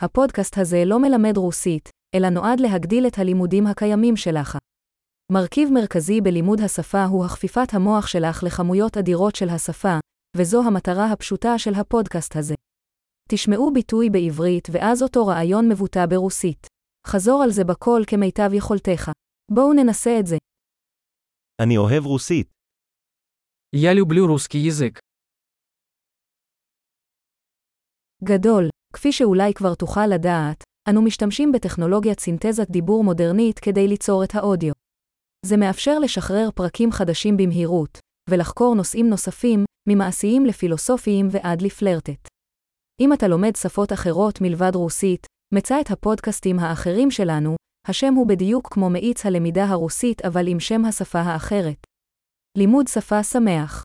הפודקאסט הזה לא מלמד רוסית, אלא נועד להגדיל את הלימודים הקיימים שלך. מרכיב מרכזי בלימוד השפה הוא הכפיפת המוח שלך לכמויות אדירות של השפה, וזו המטרה הפשוטה של הפודקאסט הזה. תשמעו ביטוי בעברית ואז אותו רעיון מבוטא ברוסית. חזור על זה בקול כמיטב יכולתך. בואו ננסה את זה. אני אוהב רוסית. Я люблю русский язык. גדול, כפי שאולי כבר תוכל לדעת, אנו משתמשים בטכנולוגיית סינתזת דיבור מודרנית כדי ליצור את האודיו. זה מאפשר לשחרר פרקים חדשים במהירות, ולחקור נושאים נוספים, ממעשיים לפילוסופיים ועד לפלרטט. אם אתה לומד שפות אחרות מלבד רוסית, מצא את הפודקאסטים האחרים שלנו, השם הוא בדיוק כמו מאיץ הלמידה הרוסית אבל עם שם השפה האחרת. לימוד שפה שמח